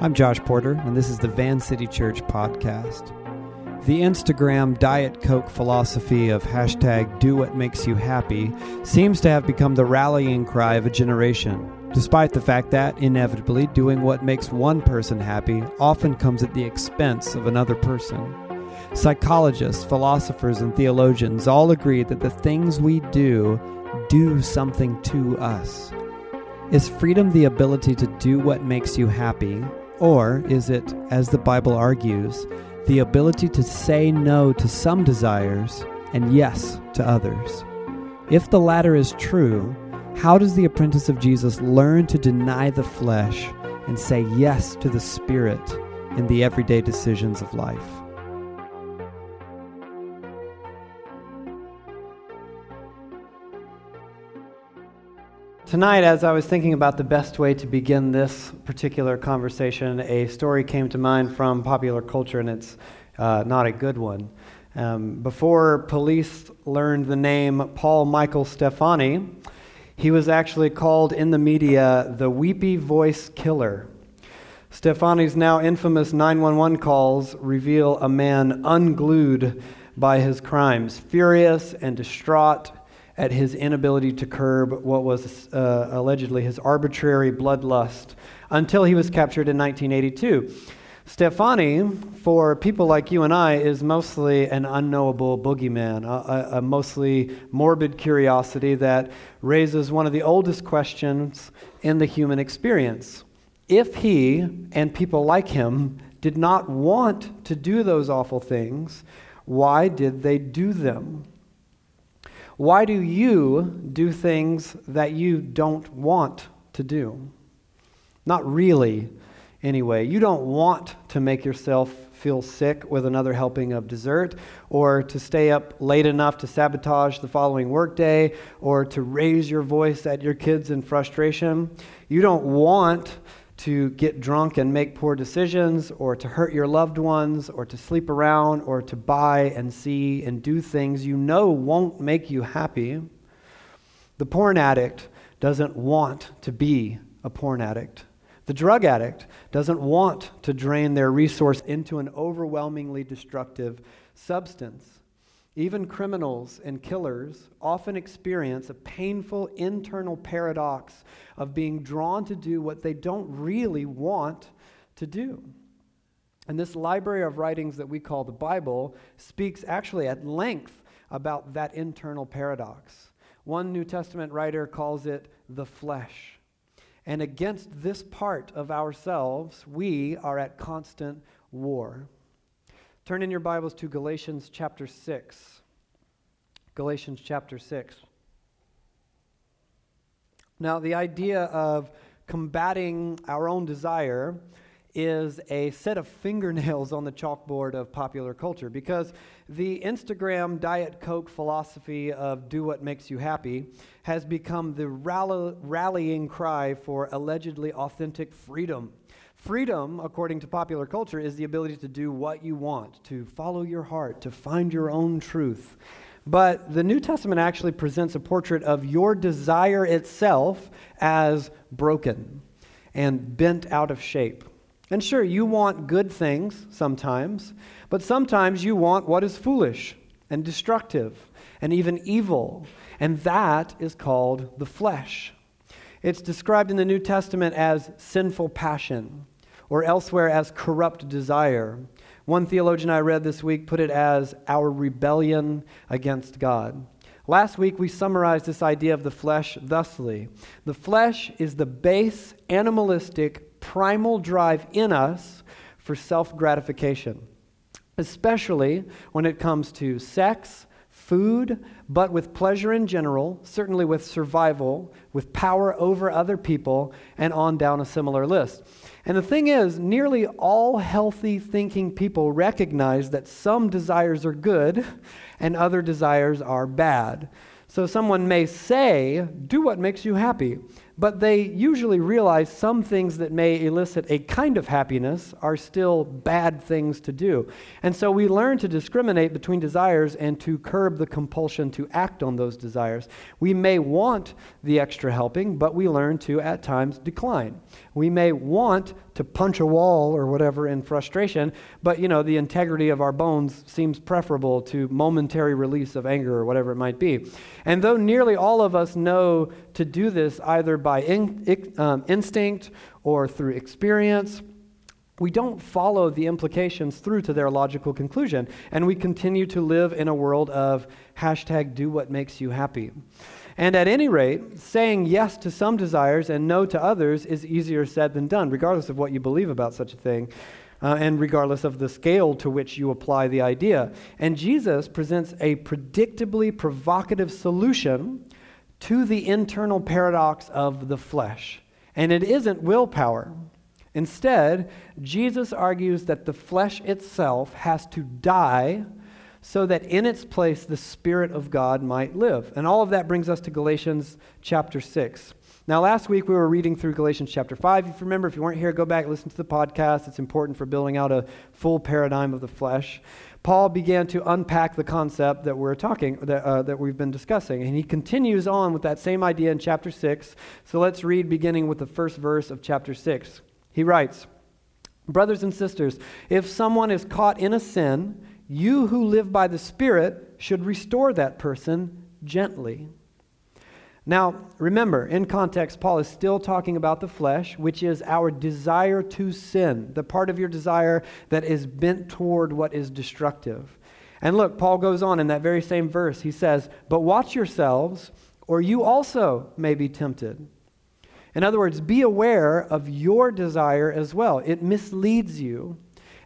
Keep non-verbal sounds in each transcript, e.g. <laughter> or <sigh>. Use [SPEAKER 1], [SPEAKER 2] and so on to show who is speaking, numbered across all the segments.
[SPEAKER 1] I'm Josh Porter, and this is the Van City Church podcast. The Instagram Diet Coke philosophy of hashtag do what makes you happy seems to have become the rallying cry of a generation, despite the fact that, inevitably, doing what makes one person happy often comes at the expense of another person. Psychologists, philosophers, and theologians all agree that the things we do do something to us. Is freedom the ability to do what makes you happy, or is it, as the Bible argues, the ability to say no to some desires and yes to others? If the latter is true, how does the apprentice of Jesus learn to deny the flesh and say yes to the Spirit in the everyday decisions of life? Tonight, as I was thinking about the best way to begin this particular conversation, a story came to mind from popular culture, and it's uh, not a good one. Um, before police learned the name Paul Michael Stephani, he was actually called in the media the Weepy Voice Killer. Stephani's now infamous 911 calls reveal a man unglued by his crimes, furious and distraught at his inability to curb what was uh, allegedly his arbitrary bloodlust until he was captured in 1982. Stephani, for people like you and I, is mostly an unknowable boogeyman, a, a, mostly morbid curiosity that raises one of the oldest questions in the human experience. If he and people like him did not want to do those awful things, why did they do them? Why do you do things that you don't want to do? Not really, anyway. You don't want to make yourself feel sick with another helping of dessert, or to stay up late enough to sabotage the following workday, or to raise your voice at your kids in frustration. You don't want to get drunk and make poor decisions, or to hurt your loved ones, or to sleep around, or to buy and see and do things you know won't make you happy. The porn addict doesn't want to be a porn addict. The drug addict doesn't want to drain their resource into an overwhelmingly destructive substance. Even criminals and killers often experience a painful internal paradox of being drawn to do what they don't really want to do. And this library of writings that we call the Bible speaks actually at length about that internal paradox. One New Testament writer calls it the flesh. And against this part of ourselves, we are at constant war. Turn in your Bibles to Galatians chapter 6. Galatians chapter 6. Now, the idea of combating our own desire is a set of <laughs> fingernails on the chalkboard of popular culture because the Instagram Diet Coke philosophy of do what makes you happy has become the rallying cry for allegedly authentic freedom Freedom, according to popular culture, is the ability to do what you want, to follow your heart, to find your own truth. But the New Testament actually presents a portrait of your desire itself as broken and bent out of shape. And sure, you want good things sometimes, but sometimes you want what is foolish and destructive and even evil. And that is called the flesh. It's described in the New Testament as sinful passion or elsewhere as corrupt desire. One theologian I read this week put it as our rebellion against God. Last week, we summarized this idea of the flesh thusly The flesh is the base, animalistic, primal drive in us for self gratification, especially when it comes to sex, food, but with pleasure in general, certainly with survival, with power over other people, and on down a similar list. And the thing is, nearly all healthy thinking people recognize that some desires are good and other desires are bad. So someone may say, do what makes you happy. But they usually realize some things that may elicit a kind of happiness are still bad things to do. And so we learn to discriminate between desires and to curb the compulsion to act on those desires. We may want the extra helping, but we learn to at times decline. We may want to punch a wall or whatever in frustration, but you know, the integrity of our bones seems preferable to momentary release of anger or whatever it might be. And though nearly all of us know to do this either by in, um, instinct or through experience, we don't follow the implications through to their logical conclusion. And we continue to live in a world of hashtag do what makes you happy. And at any rate, saying yes to some desires and no to others is easier said than done, regardless of what you believe about such a thing. Uh, and regardless of the scale to which you apply the idea. And Jesus presents a predictably provocative solution to the internal paradox of the flesh. And it isn't willpower. Instead, Jesus argues that the flesh itself has to die so that in its place the Spirit of God might live. And all of that brings us to Galatians chapter 6. Now, last week we were reading through Galatians chapter 5. If you remember, if you weren't here, go back, listen to the podcast. It's important for building out a full paradigm of the flesh. Paul began to unpack the concept that we're talking, that, uh, that we've been discussing. And he continues on with that same idea in chapter 6. So let's read beginning with the first verse of chapter 6. He writes, Brothers and sisters, if someone is caught in a sin, you who live by the Spirit should restore that person gently. Now, remember, in context, Paul is still talking about the flesh, which is our desire to sin, the part of your desire that is bent toward what is destructive. And look, Paul goes on in that very same verse. He says, But watch yourselves, or you also may be tempted. In other words, be aware of your desire as well. It misleads you.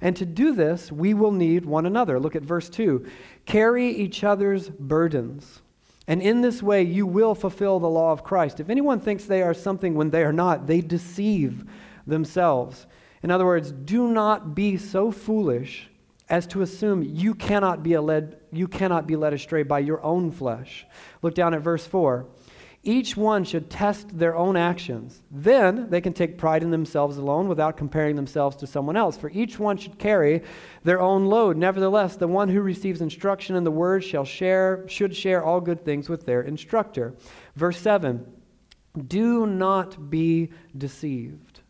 [SPEAKER 1] And to do this, we will need one another. Look at verse 2. Carry each other's burdens. And in this way, you will fulfill the law of Christ. If anyone thinks they are something when they are not, they deceive themselves. In other words, do not be so foolish as to assume you cannot be led, you cannot be led astray by your own flesh. Look down at verse 4. Each one should test their own actions. Then they can take pride in themselves alone without comparing themselves to someone else. For each one should carry their own load. Nevertheless, the one who receives instruction in the word shall share, should share all good things with their instructor. Verse 7 Do not be deceived.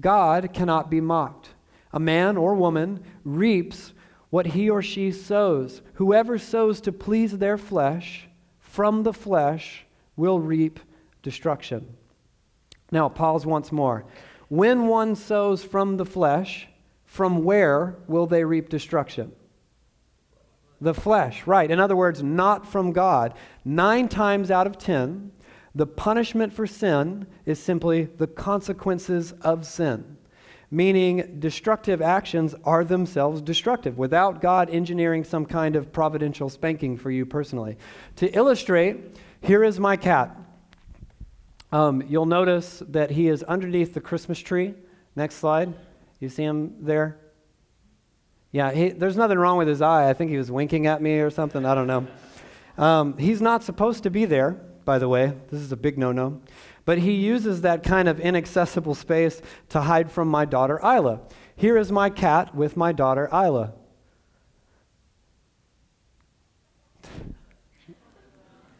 [SPEAKER 1] God cannot be mocked. A man or woman reaps what he or she sows. Whoever sows to please their flesh, from the flesh, will reap destruction. Now, pause once more. When one sows from the flesh, from where will they reap destruction? The flesh, right. In other words, not from God. Nine times out of ten, the punishment for sin is simply the consequences of sin, meaning destructive actions are themselves destructive without God engineering some kind of providential spanking for you personally. To illustrate, here is my cat. Um, you'll notice that he is underneath the Christmas tree. Next slide. You see him there? Yeah, he, there's nothing wrong with his eye. I think he was winking at me or something. I don't know. Um, he's not supposed to be there, by the way. This is a big no no. But he uses that kind of inaccessible space to hide from my daughter, Isla. Here is my cat with my daughter, Isla.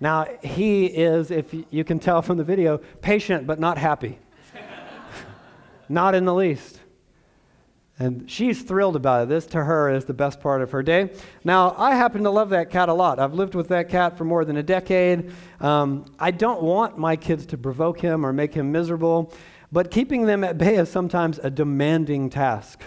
[SPEAKER 1] Now, he is, if you can tell from the video, patient but not happy. <laughs> not in the least. And she's thrilled about it. This to her is the best part of her day. Now, I happen to love that cat a lot. I've lived with that cat for more than a decade. Um, I don't want my kids to provoke him or make him miserable, but keeping them at bay is sometimes a demanding task.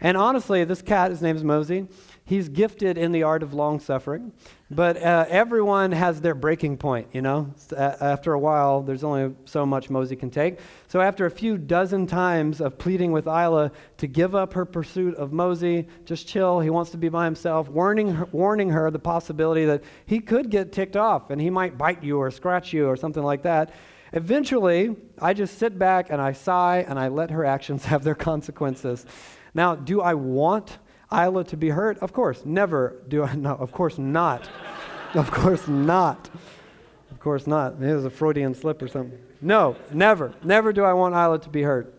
[SPEAKER 1] And honestly, this cat, his name is Mosey, he's gifted in the art of long suffering, but uh, everyone has their breaking point, you know? After a while, there's only so much Mosey can take. So, after a few dozen times of pleading with Isla to give up her pursuit of Mosey, just chill, he wants to be by himself, warning her, warning her the possibility that he could get ticked off and he might bite you or scratch you or something like that. Eventually, I just sit back and I sigh and I let her actions <laughs> have their consequences. Now, do I want Isla to be hurt? Of course. Never do I. No, of course not. of course not. Of course not. It was a Freudian slip or something. No, never. Never do I want Isla to be hurt.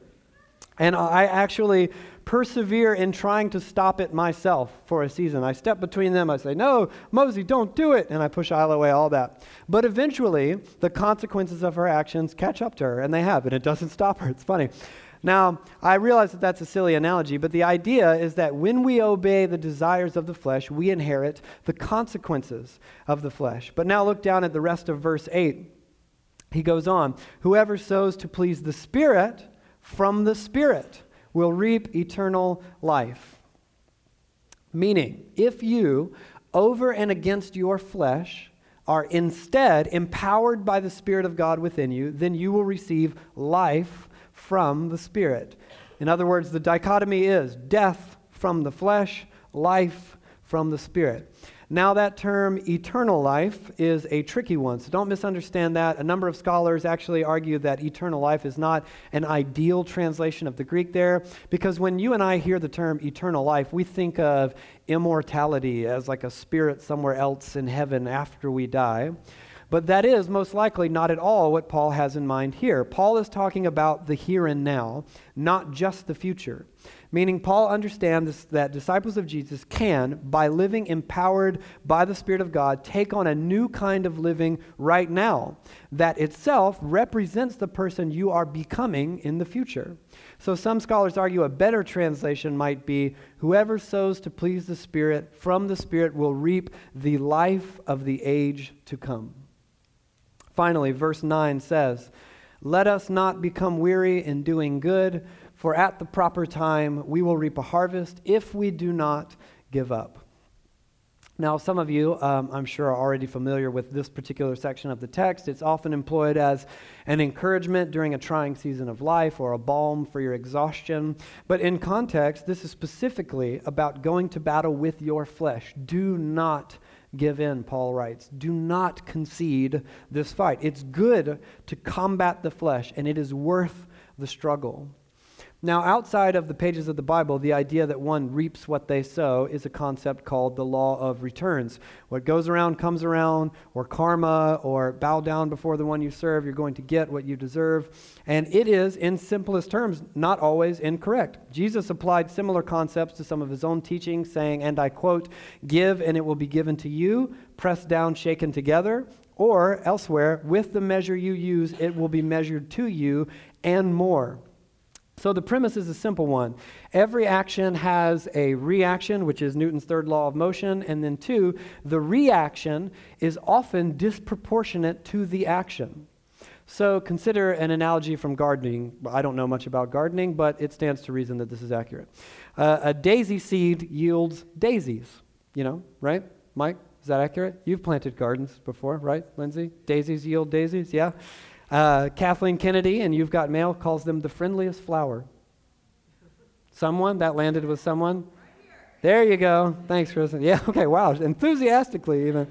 [SPEAKER 1] And I actually persevere in trying to stop it myself for a season. I step between them. I say, No, Mosey, don't do it. And I push Isla away, all that. But eventually, the consequences of her actions catch up to her, and they have, and it doesn't stop her. It's funny. Now, I realize that that's a silly analogy, but the idea is that when we obey the desires of the flesh, we inherit the consequences of the flesh. But now look down at the rest of verse 8. He goes on Whoever sows to please the Spirit, from the Spirit will reap eternal life. Meaning, if you, over and against your flesh, are instead empowered by the Spirit of God within you, then you will receive life from the Spirit. In other words, the dichotomy is death from the flesh, life from the Spirit. Now, that term eternal life is a tricky one, so don't misunderstand that. A number of scholars actually argue that eternal life is not an ideal translation of the Greek there, because when you and I hear the term eternal life, we think of immortality as like a spirit somewhere else in heaven after we die. But that is most likely not at all what Paul has in mind here. Paul is talking about the here and now, not just the future. Meaning, Paul understands that disciples of Jesus can, by living empowered by the Spirit of God, take on a new kind of living right now that itself represents the person you are becoming in the future. So, some scholars argue a better translation might be Whoever sows to please the Spirit from the Spirit will reap the life of the age to come. Finally, verse 9 says, Let us not become weary in doing good, for at the proper time we will reap a harvest if we do not give up. Now, some of you, um, I'm sure, are already familiar with this particular section of the text. It's often employed as an encouragement during a trying season of life or a balm for your exhaustion. But in context, this is specifically about going to battle with your flesh. Do not give in, Paul writes. Do not concede this fight. It's good to combat the flesh, and it is worth the struggle. Now, outside of the pages of the Bible, the idea that one reaps what they sow is a concept called the law of returns. What goes around comes around, or karma, or bow down before the one you serve, you're going to get what you deserve. And it is, in simplest terms, not always incorrect. Jesus applied similar concepts to some of his own teachings, saying, and I quote, Give and it will be given to you, pressed down, shaken together. Or elsewhere, with the measure you use, it will be measured to you and more. So the premise is a simple one. Every action has a reaction, which is Newton's third law of motion, and then two, the reaction is often disproportionate to the action. So consider an analogy from gardening. I don't know much about gardening, but it stands to reason that this is accurate. Uh, a daisy seed yields daisies, you know, right? Mike, is that accurate? You've planted gardens before, right, Lindsay? Daisies yield daisies, yeah? Uh, Kathleen Kennedy, and you've got mail, calls them the friendliest flower. Someone? That landed with someone? There you go. Thanks, Chris. <laughs> Yeah, okay, wow. Enthusiastically, even.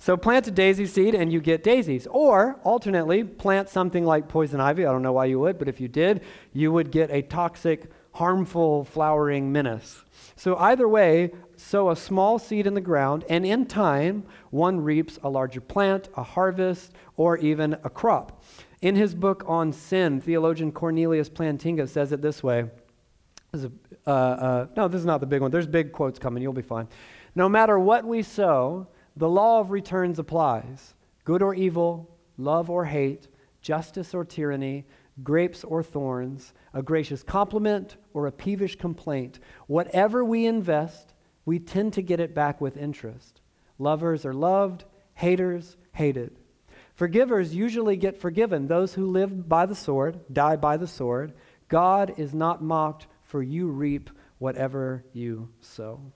[SPEAKER 1] So plant a daisy seed and you get daisies. Or, alternately, plant something like poison ivy. I don't know why you would, but if you did, you would get a toxic, harmful flowering menace. So, either way, sow a small seed in the ground, and in time, one reaps a larger plant, a harvest, or even a crop. In his book on sin, theologian Cornelius Plantinga says it this way. This is a, uh, uh, no, this is not the big one. There's big quotes coming. You'll be fine. No matter what we sow, the law of returns applies. Good or evil, love or hate, justice or tyranny, grapes or thorns, a gracious compliment or a peevish complaint. Whatever we invest, we tend to get it back with interest. Lovers are loved, haters hated. Forgivers usually get forgiven. Those who live by the sword die by the sword. God is not mocked, for you reap whatever you sow.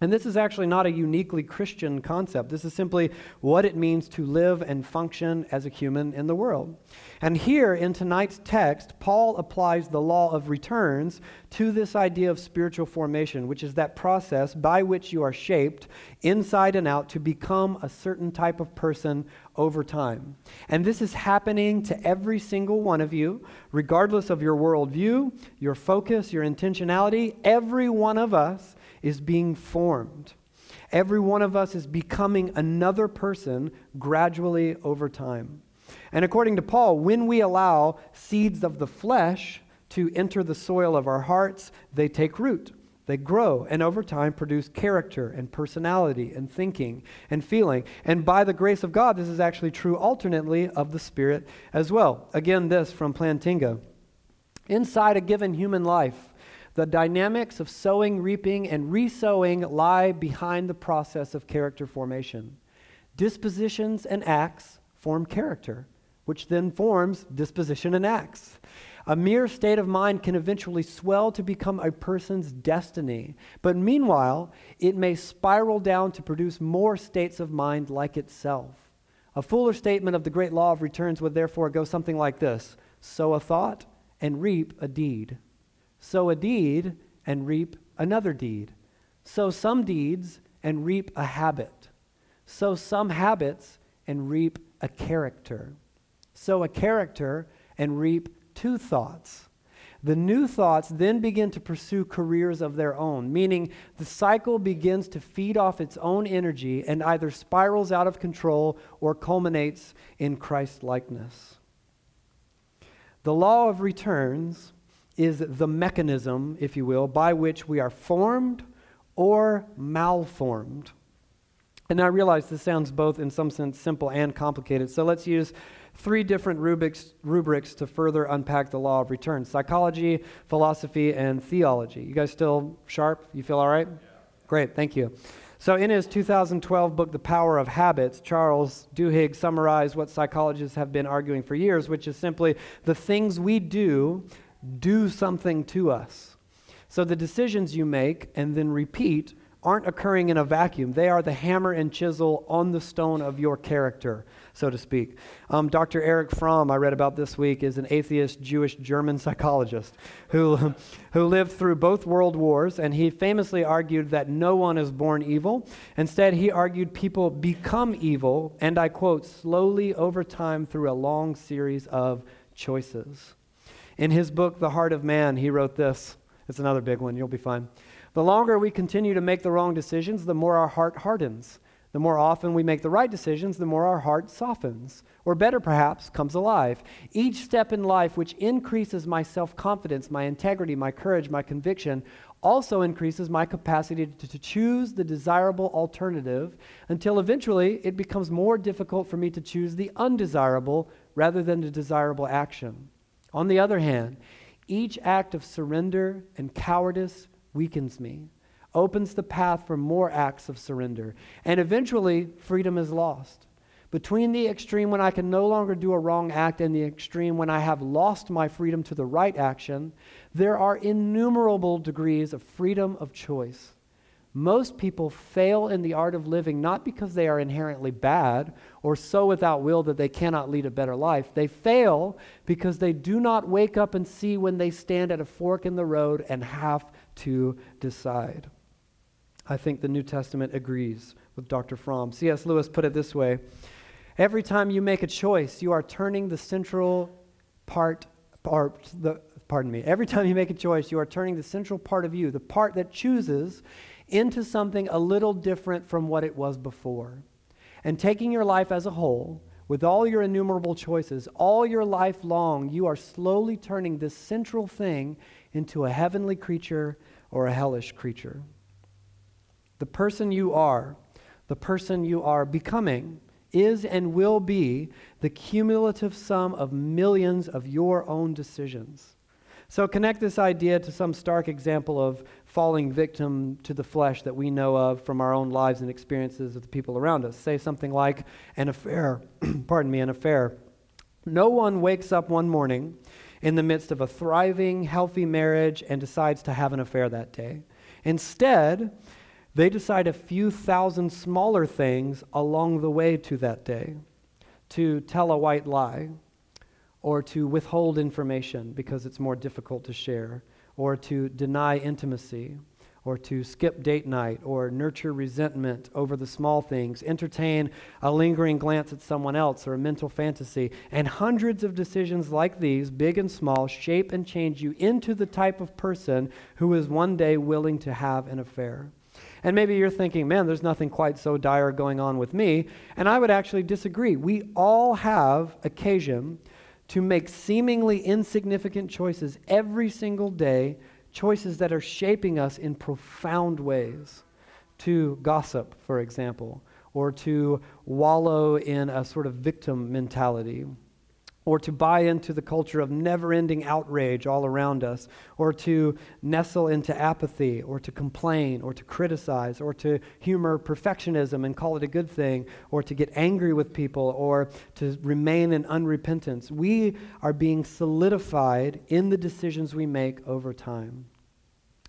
[SPEAKER 1] And this is actually not a uniquely Christian concept. This is simply what it means to live and function as a human in the world. And here in tonight's text, Paul applies the law of returns to this idea of spiritual formation, which is that process by which you are shaped inside and out to become a certain type of person over time. And this is happening to every single one of you, regardless of your worldview, your focus, your intentionality. Every one of us is being formed. Every one of us is becoming another person gradually over time. And according to Paul, when we allow seeds of the flesh to enter the soil of our hearts, they take root. They grow and over time produce character and personality and thinking and feeling. And by the grace of God, this is actually true alternately of the Spirit as well. Again, this from Plantinga. Inside a given human life, the dynamics of sowing, reaping, and resowing lie behind the process of character formation. Dispositions and acts form character, which then forms disposition and acts. A mere state of mind can eventually swell to become a person's destiny, but meanwhile, it may spiral down to produce more states of mind like itself. A fuller statement of the great law of returns would therefore go something like this sow a thought and reap a deed. Sow a deed and reap another deed. Sow some deeds and reap a habit. Sow some habits and reap a character. Sow a character and reap two thoughts. The new thoughts then begin to pursue careers of their own, meaning the cycle begins to feed off its own energy and either spirals out of control or culminates in Christ likeness. The law of returns is the mechanism, if you will, by which we are formed or malformed. And I realize this sounds both, in some sense, simple and complicated. So let's use three different rubrics, rubrics to further unpack the law of return psychology, philosophy, and theology. You guys still sharp? You feel all right? Yeah. Great, thank you. So, in his 2012 book, The Power of Habits, Charles Duhigg summarized what psychologists have been arguing for years, which is simply the things we do do something to us. So, the decisions you make and then repeat aren't occurring in a vacuum. They are the hammer and chisel on the stone of your character, so to speak. Um, Dr. Erich Fromm, I read about this week, is an atheist Jewish German psychologist who, <laughs> who lived through both world wars, and he famously argued that no one is born evil. Instead, he argued people become evil, and I quote, slowly over time through a long series of choices. In his book, The Heart of Man, he wrote this. It's another big one, you'll be fine. The longer we continue to make the wrong decisions, the more our heart hardens. The more often we make the right decisions, the more our heart softens, or better perhaps, comes alive. Each step in life which increases my self confidence, my integrity, my courage, my conviction, also increases my capacity to, to, choose the desirable alternative until eventually it becomes more difficult for me to choose the undesirable rather than the desirable action. On the other hand, each act of surrender and cowardice weakens me, opens the path for more acts of surrender, and eventually freedom is lost. Between the extreme when I can no longer do a wrong act and the extreme when I have lost my freedom to the right action, there are innumerable degrees of freedom of choice. Most people fail in the art of living not because they are inherently bad or so without will that they cannot lead a better life. They fail because they do not wake up and see when they stand at a fork in the road and have to decide. I think the New Testament agrees with Dr. Fromm. C.S. Lewis put it this way Every time you make a choice, you are turning the central part, or the, pardon me, every time you make a choice, you are turning the central part of you, the part that chooses, into something a little different from what it was before. And taking your life as a whole, with all your innumerable choices, all your life long, you are slowly turning this central thing into a heavenly creature or a hellish creature. The person you are, the person you are becoming, is and will be the cumulative sum of millions of your own decisions. So connect this idea to some stark example of falling victim to the flesh that we know of from our own lives and experiences of the people around us. Say something like an affair, <clears throat> pardon me, an affair. No one wakes up one morning in the midst of a thriving, healthy marriage and decides to have an affair that day. Instead, they decide a few thousand smaller things along the way to that day to tell a white lie, or to withhold information because it's more difficult to share, or to deny intimacy, or to skip date night, or nurture resentment over the small things, entertain a lingering glance at someone else or a mental fantasy. And hundreds of decisions like these, big and small, shape and change you into the type of person who is one day willing to have an affair. And maybe you're thinking, man, there's nothing quite so dire going on with me. And I would actually disagree. We all have occasion to make seemingly insignificant choices every single day, choices that are shaping us in profound ways. To gossip, for example, or to wallow in a sort of victim mentality or to buy into the culture of never ending outrage all around us, or to nestle into apathy, or to complain, or to criticize, or to humor perfectionism and call it a good thing, or to get angry with people, or to remain in unrepentance. We are being solidified in the decisions we make over time.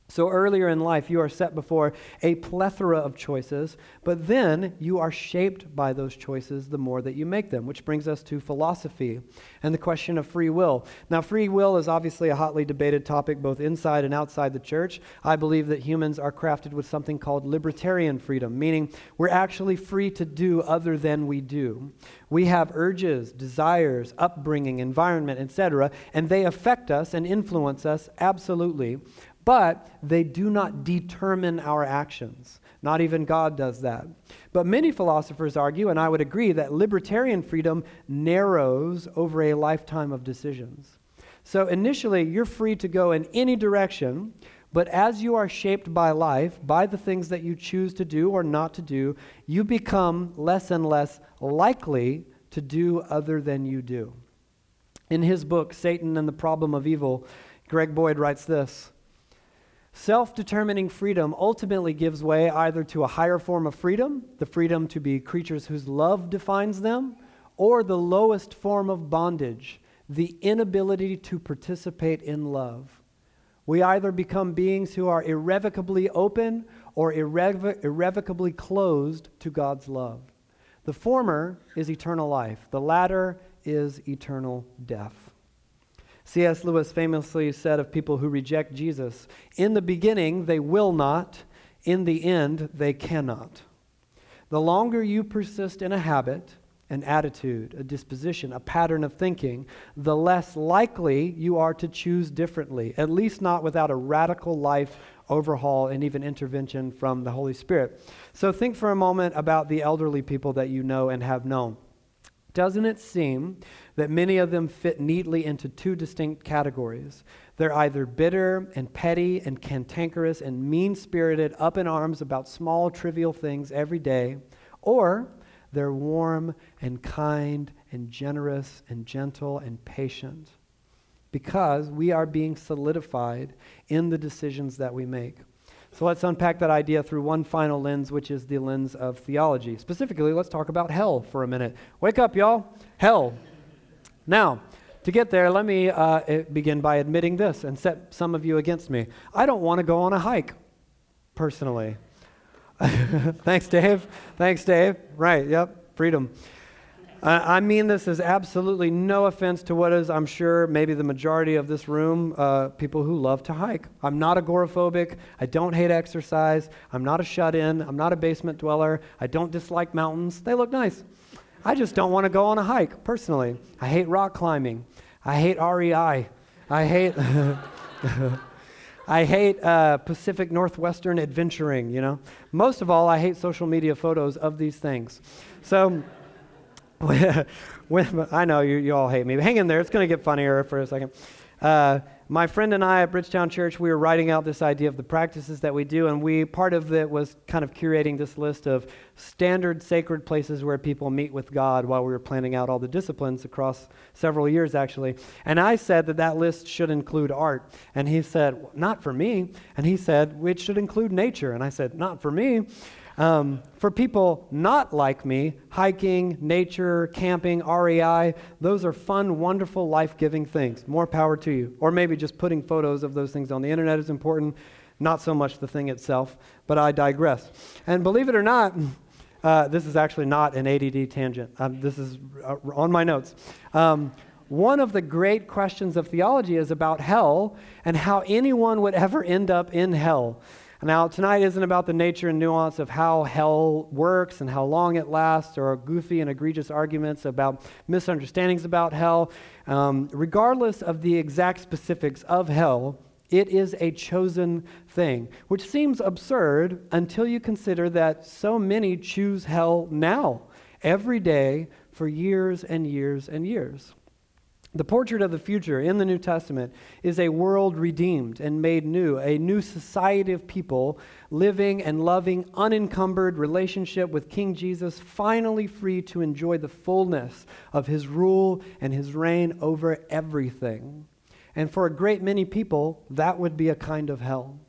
[SPEAKER 1] So earlier in life, you are set before a plethora of choices, but then you are shaped by those choices the more that you make them, which brings us to philosophy and the question of free will. Now, free will is obviously a hotly debated topic both inside and outside the church. I believe that humans are crafted with something called libertarian freedom, meaning we're actually free to do other than we do. We have urges, desires, upbringing, environment, etc., and they affect us and influence us absolutely but they do not determine our actions. Not even God does that. But many philosophers argue, and I would agree, that libertarian freedom narrows over a lifetime of decisions. So initially, you're free to go in any direction, but as you are shaped by life, by the things that you choose to do or not to do, you become less and less likely to do other than you do. In his book, Satan and the Problem of Evil, Greg Boyd writes this Self determining freedom ultimately gives way either to a higher form of freedom, the freedom to be creatures whose love defines them, or the lowest form of bondage, the inability to participate in love. We either become beings who are irrevocably open or irrevo- irrevocably closed to God's love. The former is eternal life, the latter is eternal death. C.S. Lewis famously said of people who reject Jesus, In the beginning, they will not. In the end, they cannot. The longer you persist in a habit, an attitude, a disposition, a pattern of thinking, the less likely you are to choose differently, at least not without a radical life overhaul and even intervention from the Holy Spirit. So think for a moment about the elderly people that you know and have known. Doesn't it seem that many of them fit neatly into two distinct categories? They're either bitter and petty and cantankerous and mean spirited, up in arms about small, trivial things every day, or they're warm and kind and generous and gentle and patient because we are being solidified in the decisions that we make. So let's unpack that idea through one final lens, which is the lens of theology. Specifically, let's talk about hell for a minute. Wake up, y'all. Hell. Now, to get there, let me uh, eh, begin by admitting this and set some of you against me. I don't want to go on a hike, personally. <laughs> Thanks, Dave. Thanks, Dave. Right, yep, freedom. I mean this as absolutely no offense to what is, I'm sure, maybe the majority of this room, uh, people who love to hike. I'm not agoraphobic. I don't hate exercise. I'm not a shut in. I'm not a basement dweller. I don't dislike mountains. They look nice. I just don't want to go on a hike, personally. I hate rock climbing. I hate REI. I hate. <laughs> I hate uh, Pacific Northwestern adventuring, you know. Most of all, I hate social media photos of these things. So, <laughs> when, I know you, you all hate me, but hang in there. It's going to get funnier for a second. Uh, my friend and I at Bridgetown Church, we were writing out this idea of the practices that we do, and we part of it was kind of curating this list of standard sacred places where people meet with God while we were planning out all the disciplines across several years, actually. And I said that that list should include art, and he said, "Not for me." And he said, "It should include nature," and I said, "Not for me." Um, for people not like me, hiking, nature, camping, REI, those are fun, wonderful, life giving things. More power to you. Or maybe just putting photos of those things on the internet is important, not so much the thing itself, but I digress. And believe it or not, uh, this is actually not an ADD tangent. Um, this is uh, on my notes. Um, one of the great questions of theology is about hell and how anyone would ever end up in hell. Now, tonight isn't about the nature and nuance of how hell works and how long it lasts, or goofy and egregious arguments about misunderstandings about hell. Um, regardless of the exact specifics of hell, It is a chosen thing, which seems absurd until you consider that so many choose hell now, every day, for years and years and years. The portrait of the future in the New Testament is a world redeemed and made new, a new society of people living and loving unencumbered relationship with King Jesus, finally free to enjoy the fullness of his rule and his reign over everything. And for a great many people, that would be a kind of hell.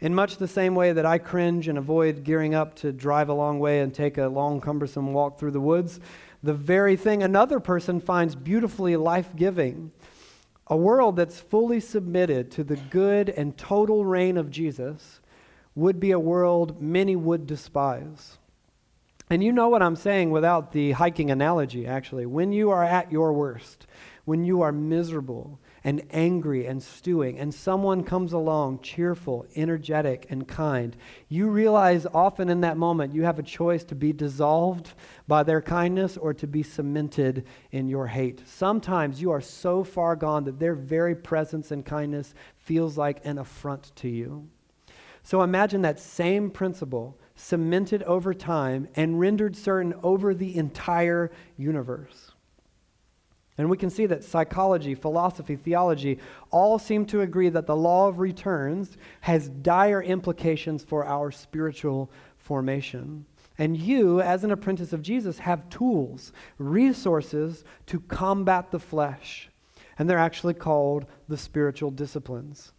[SPEAKER 1] In much the same way that I cringe and avoid gearing up to drive a long way and take a long, cumbersome walk through the woods, the very thing another person finds beautifully life giving. A world that's fully submitted to the good and total reign of Jesus would be a world many would despise. And you know what I'm saying without the hiking analogy, actually. When you are at your worst, when you are miserable, and angry and stewing, and someone comes along cheerful, energetic, and kind, you realize often in that moment you have a choice to be dissolved by their kindness or to be cemented in your hate. Sometimes you are so far gone that their very presence and kindness feels like an affront to you. So imagine that same principle cemented over time and rendered certain over the entire universe. And we can see that psychology, philosophy, theology all seem to agree that the law of returns has dire implications for our spiritual formation. And you, as an apprentice of Jesus, have tools, resources to combat the flesh. And they're actually called the spiritual disciplines.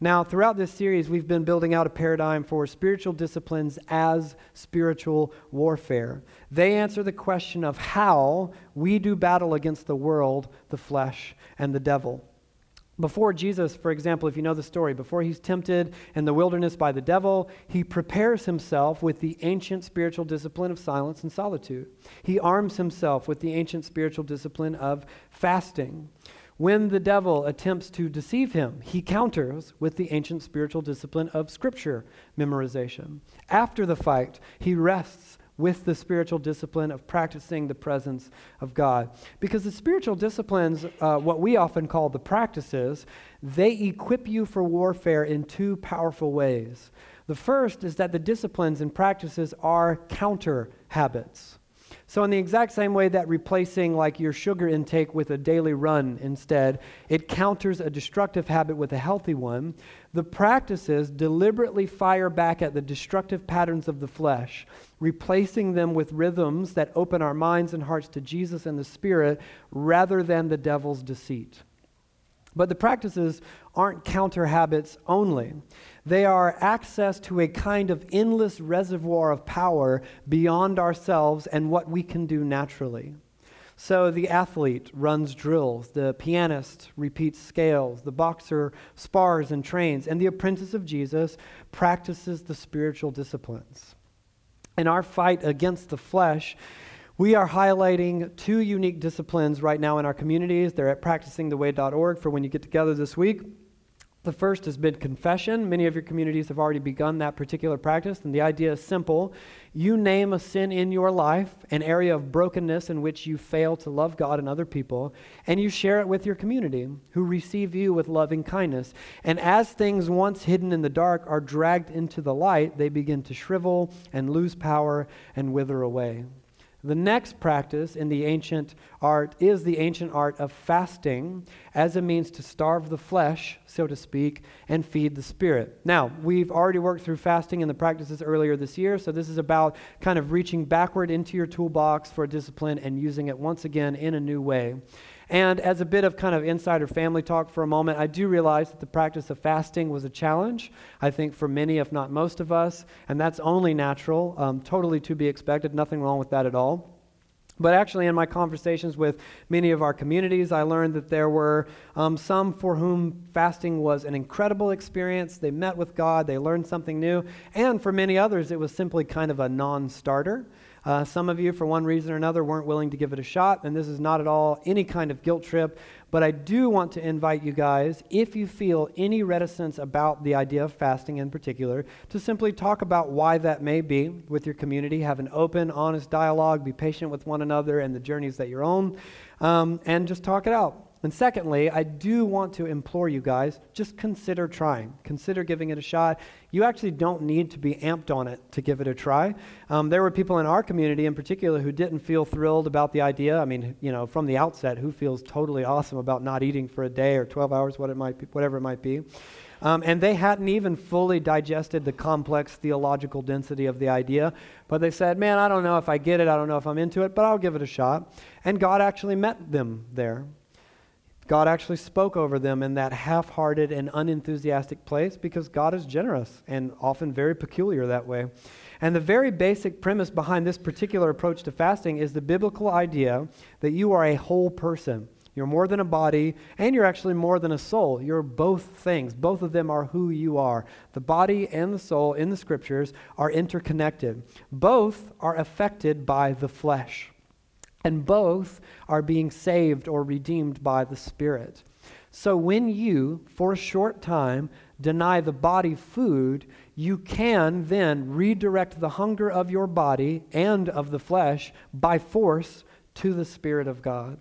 [SPEAKER 1] Now, throughout this series, we've been building out a paradigm for spiritual disciplines as spiritual warfare. They answer the question of how we do battle against the world, the flesh, and the devil. Before Jesus, for example, if you know the story, before he's tempted in the wilderness by the devil, he prepares himself with the ancient spiritual discipline of silence and solitude. He arms himself with the ancient spiritual discipline of fasting. When the devil attempts to deceive him, he counters with the ancient spiritual discipline of scripture memorization. After the fight, he rests with the spiritual discipline of practicing the presence of God. Because the spiritual disciplines, uh, what we often call the practices, they equip you for warfare in two powerful ways. The first is that the disciplines and practices are counter habits. So, in the exact same way that replacing like your sugar intake with a daily run instead, it counters a destructive habit with a healthy one, the practices deliberately fire back at the destructive patterns of the flesh, replacing them with rhythms that open our minds and hearts to Jesus and the Spirit rather than the devil's deceit. But the practices aren't counter habits only. They are access to a kind of endless reservoir of power beyond ourselves and what we can do naturally. So the athlete runs drills, the pianist repeats scales, the boxer spars and trains, and the apprentice of Jesus practices the spiritual disciplines. In our fight against the flesh, we are highlighting two unique disciplines right now in our communities. They're at practicingtheway.org for when you get together this week. The first has been confession. Many of your communities have already begun that particular practice, and the idea is simple. You name a sin in your life, an area of brokenness in which you fail to love God and other people, and you share it with your community who receive you with loving kindness. And as things once hidden in the dark are dragged into the light, they begin to shrivel and lose power and wither away. The next practice in the ancient art is the ancient art of fasting as a means to starve the flesh, so to speak, and feed the spirit. Now, we've already worked through fasting in the practices earlier this year, so this is about kind of reaching backward into your toolbox for discipline and using it once again in a new way. And as a bit of kind of insider family talk for a moment, I do realize that the practice of fasting was a challenge, I think, for many, if not most of us. And that's only natural, um, totally to be expected, nothing wrong with that at all. But actually, in my conversations with many of our communities, I learned that there were um, some for whom fasting was an incredible experience. They met with God, they learned something new. And for many others, it was simply kind of a non starter. Uh, some of you, for one reason or another, weren't willing to give it a shot, and this is not at all any kind of guilt trip. But I do want to invite you guys, if you feel any reticence about the idea of fasting in particular, to simply talk about why that may be with your community. Have an open, honest dialogue, be patient with one another and the journeys that you're on, um, and just talk it out. And secondly, I do want to implore you guys just consider trying. Consider giving it a shot. You actually don't need to be amped on it to give it a try. Um, there were people in our community in particular who didn't feel thrilled about the idea. I mean, you know, from the outset, who feels totally awesome about not eating for a day or 12 hours, what it might be, whatever it might be. Um, and they hadn't even fully digested the complex theological density of the idea. But they said, Man, I don't know if I get it. I don't know if I'm into it, but I'll give it a shot. And God actually met them there. God actually spoke over them in that half hearted and unenthusiastic place because God is generous and often very peculiar that way. And the very basic premise behind this particular approach to fasting is the biblical idea that you are a whole person. You're more than a body, and you're actually more than a soul. You're both things. Both of them are who you are. The body and the soul in the scriptures are interconnected. Both are affected by the flesh, and both are being saved or redeemed by the Spirit. So when you, for a short time, deny the body food, you can then redirect the hunger of your body and of the flesh by force to the Spirit of God.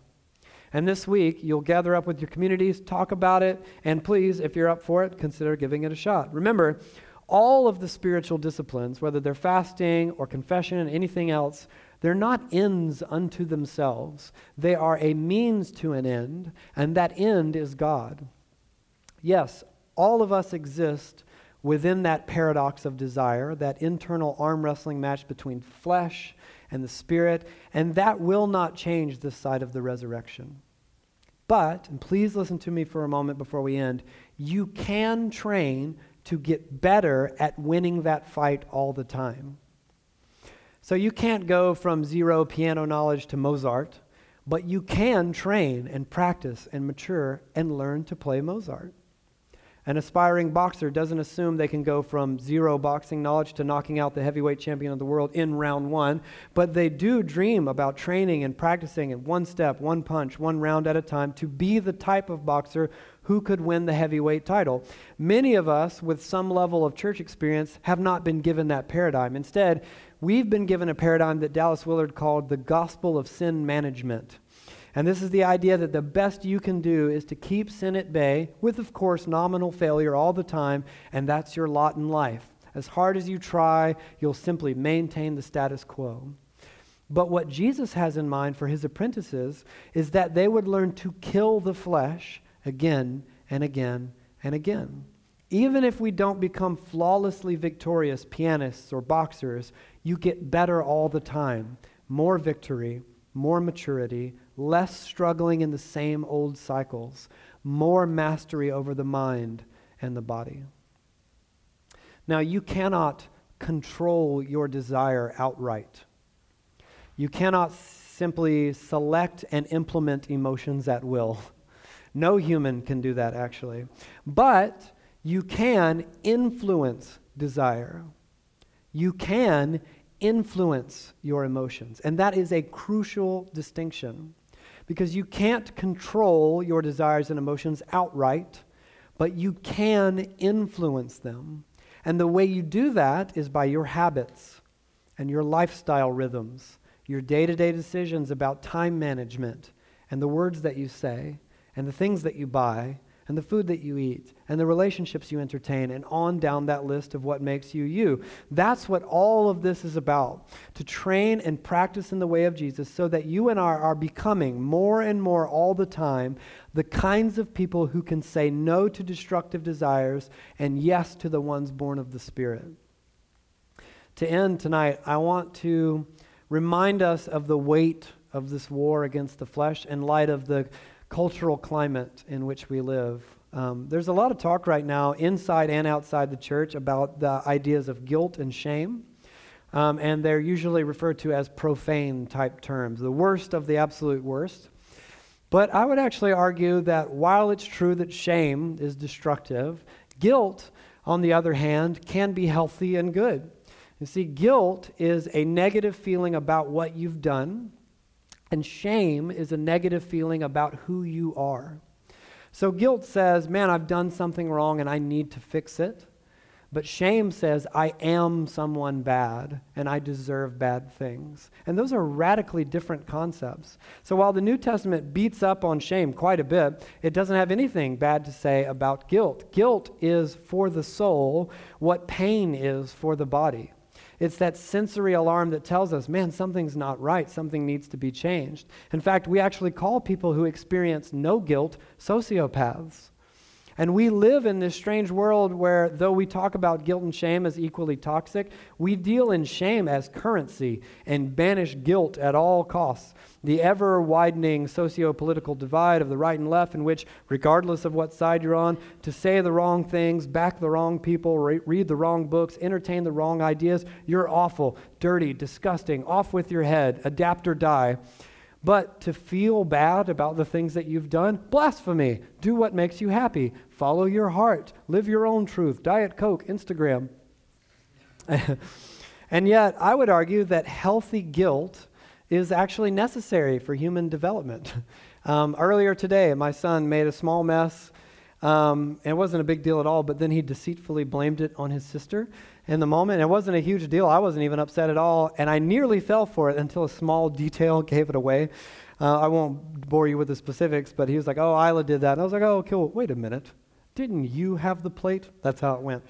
[SPEAKER 1] And this week, you'll gather up with your communities, talk about it, and please, if you're up for it, consider giving it a shot. Remember, all of the spiritual disciplines, whether they're fasting or confession anything else, they're not ends unto themselves. They are a means to an end, and that end is God. Yes, all of us exist within that paradox of desire, that internal arm wrestling match between flesh and the Spirit, and that will not change this side of the resurrection. But, and please listen to me for a moment before we end, you can train to get better at winning that fight all the time. So you can't go from zero piano knowledge to Mozart, but you can train and practice and mature and learn to play Mozart. An aspiring boxer doesn't assume they can go from zero boxing knowledge to knocking out the heavyweight champion of the world in round one, but they do dream about training and practicing in one step, one punch, one round at a time to be the type of boxer who could win the heavyweight title. Many of us, with some level of church experience, have not been given that paradigm. Instead, we've been given a paradigm that Dallas Willard called the gospel of sin management. And this is the idea that the best you can do is to keep sin at bay, with, of course, nominal failure all the time, and that's your lot in life. As hard as you try, you'll simply maintain the status quo. But what Jesus has in mind for his apprentices is that they would learn to kill the flesh again and again and again. Even if we don't become flawlessly victorious pianists or boxers, you get better all the time. More victory, more maturity, less struggling in the same old cycles, more mastery over the mind and the body. Now, you cannot control your desire outright. You cannot simply select and implement emotions at will. No human can do that, actually. But you can influence desire. You can influence your emotions. And that is a crucial distinction because you can't control your desires and emotions outright, but you can influence them. And the way you do that is by your habits and your lifestyle rhythms, your day to day decisions about time management, and the words that you say, and the things that you buy, and the food that you eat and the relationships you entertain and on down that list of what makes you you. That's what all of this is about to train and practice in the way of Jesus so that you and I are becoming more and more all the time the kinds of people who can say no to destructive desires and yes to the ones born of the Spirit. To end tonight, I want to remind us of the weight of this war against the flesh in light of the cultural climate in which we live. Um, there's a lot of talk right now, inside and outside the church, about the ideas of guilt and shame. Um, and they're usually referred to as profane type terms, the worst of the absolute worst. But I would actually argue that while it's true that shame is destructive, guilt, on the other hand, can be healthy and good. You see, guilt is a negative feeling about what you've done and shame is a negative feeling about who you are. So guilt says, man, I've done something wrong and I need to fix it. But shame says, I am someone bad and I deserve bad things. And those are radically different concepts. So while the New Testament beats up on shame quite a bit, it doesn't have anything bad to say about guilt. Guilt is for the soul what pain is for the body. It's that sensory alarm that tells us, man, something's not right, something needs to be changed. In fact, we actually call people who experience no guilt sociopaths. And we live in this strange world where, though we talk about guilt and shame as equally toxic, we deal in shame as currency and banish guilt at all costs. The ever widening socio political divide of the right and left, in which, regardless of what side you're on, to say the wrong things, back the wrong people, re- read the wrong books, entertain the wrong ideas, you're awful, dirty, disgusting, off with your head, adapt or die. But to feel bad about the things that you've done, blasphemy. Do what makes you happy. Follow your heart. Live your own truth. Diet Coke, Instagram. <laughs> and yet, I would argue that healthy guilt is actually necessary for human development. <laughs> Um, earlier today, my son made a small mess. Um, it wasn't a big deal at all, but then he deceitfully blamed it on his sister in the moment. It wasn't a huge deal. I wasn't even upset at all. And I nearly fell for it until a small <laughs> detail gave it away. Uh, I won't bore you with the specifics, but he was like, oh, Isla did that. And I was like, oh, cool. Wait a minute. Didn't you have the plate? That's how it went.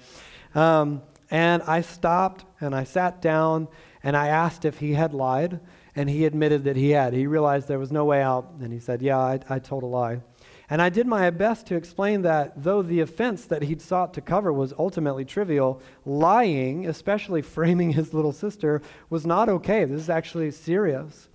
[SPEAKER 1] Um, and I stopped and I sat down and I asked if he had lied. And he admitted that he had. He realized there was no way out. And he said, yeah, I, I told a lie. And I did my best to explain that though the offense that he'd sought to cover was ultimately trivial, lying, especially framing his little sister, was not okay. This is actually serious.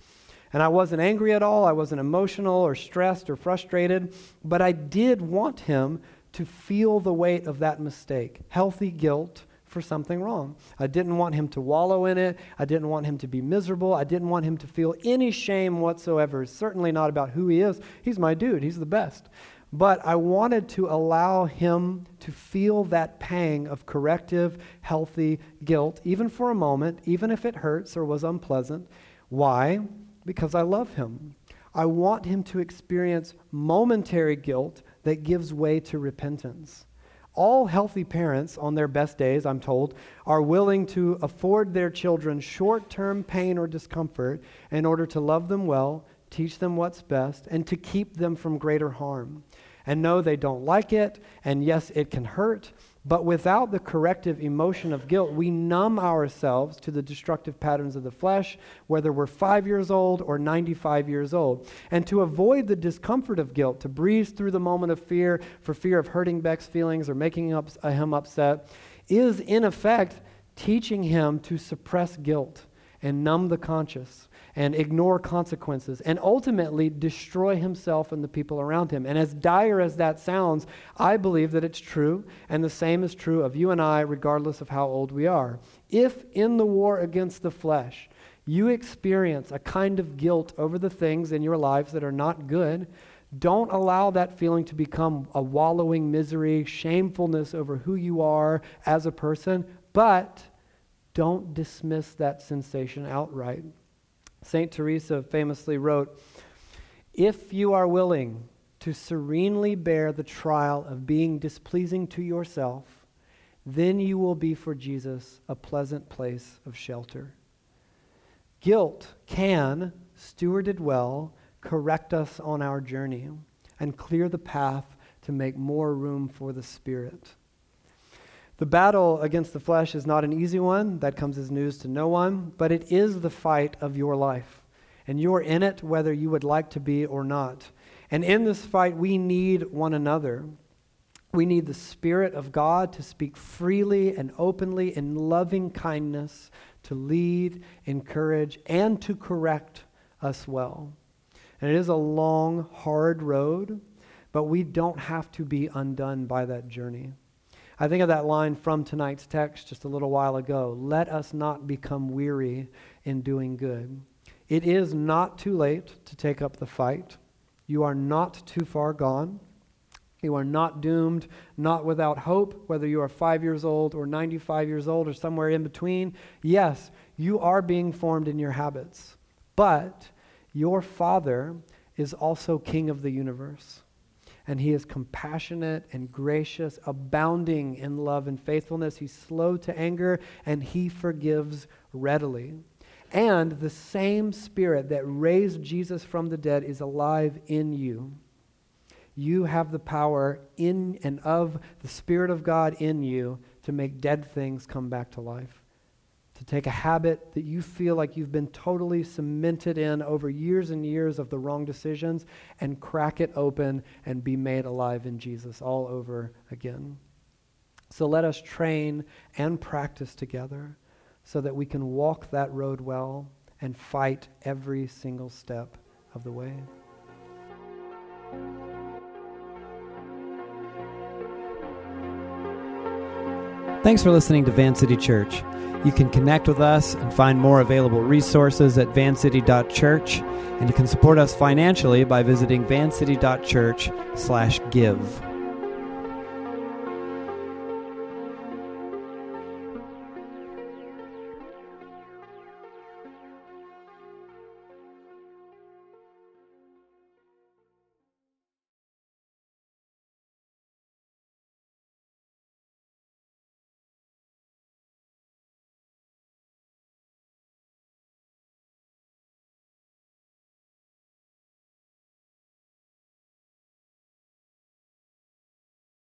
[SPEAKER 1] And I wasn't angry at all. I wasn't emotional or stressed or frustrated. But I did want him to feel the weight of that mistake healthy guilt for something wrong. I didn't want him to wallow in it. I didn't want him to be miserable. I didn't want him to feel any shame whatsoever. It's Certainly not about who he is. He's my dude, he's the best. But I wanted to allow him to feel that pang of corrective, healthy guilt, even for a moment, even if it hurts or was unpleasant. Why? Because I love him. I want him to experience momentary guilt that gives way to repentance. All healthy parents, on their best days, I'm told, are willing to afford their children short term pain or discomfort in order to love them well, teach them what's best, and to keep them from greater harm. And no, they don't like it, and yes, it can hurt, but without the corrective emotion of guilt, we numb ourselves to the destructive patterns of the flesh, whether we're five years old or 95 years old. And to avoid the discomfort of guilt, to breeze through the moment of fear for fear of hurting Beck's feelings or making uh, him upset, is in effect teaching him to suppress guilt and numb the conscience and ignore consequences and ultimately destroy himself and the people around him. And as dire as that sounds, I believe that it's true, and the same is true of you and I, regardless of how old we are. If in the war against the flesh, you experience a kind of guilt over the things in your lives that are not good, don't allow that feeling to become a wallowing misery, shamefulness over who you are as a person, but don't dismiss that sensation outright. St. Teresa famously wrote If you are willing to serenely bear the trial of being displeasing to yourself, then you will be for Jesus a pleasant place of shelter. Guilt can, stewarded well, correct us on our journey and clear the path to make more room for the Spirit. The battle against the flesh is not an easy one. That comes as news to no one. But it is the fight of your life. And you're in it whether you would like to be or not. And in this fight, we need one another. We need the Spirit of God to speak freely and openly in loving kindness, to lead, encourage, and to correct us well. And it is a long, hard road, but we don't have to be undone by that journey. I think of that line from tonight's text just a little while ago. Let us not become weary in doing good. It is not too late to take up the fight. You are not too far gone. You are not doomed, not without hope, whether you are five years old or 95 years old or somewhere in between. Yes, you are being formed in your habits, but your Father is also King of the universe. And he is compassionate and gracious, abounding in love and faithfulness. He's slow to anger, and he forgives readily. And the same Spirit that raised Jesus from the dead is alive in you. You have the power in and of the Spirit of God in you to make dead things come back to life. To take a habit that you feel like you've been totally cemented in over years and years of the wrong decisions and crack it open and be made alive in Jesus all over again. So let us train and practice together so that we can walk that road well and fight every single step of the way. Thanks for listening to Van City Church. You can connect with us and find more available resources at vancity.church, and you can support us financially by visiting vancity.church/give.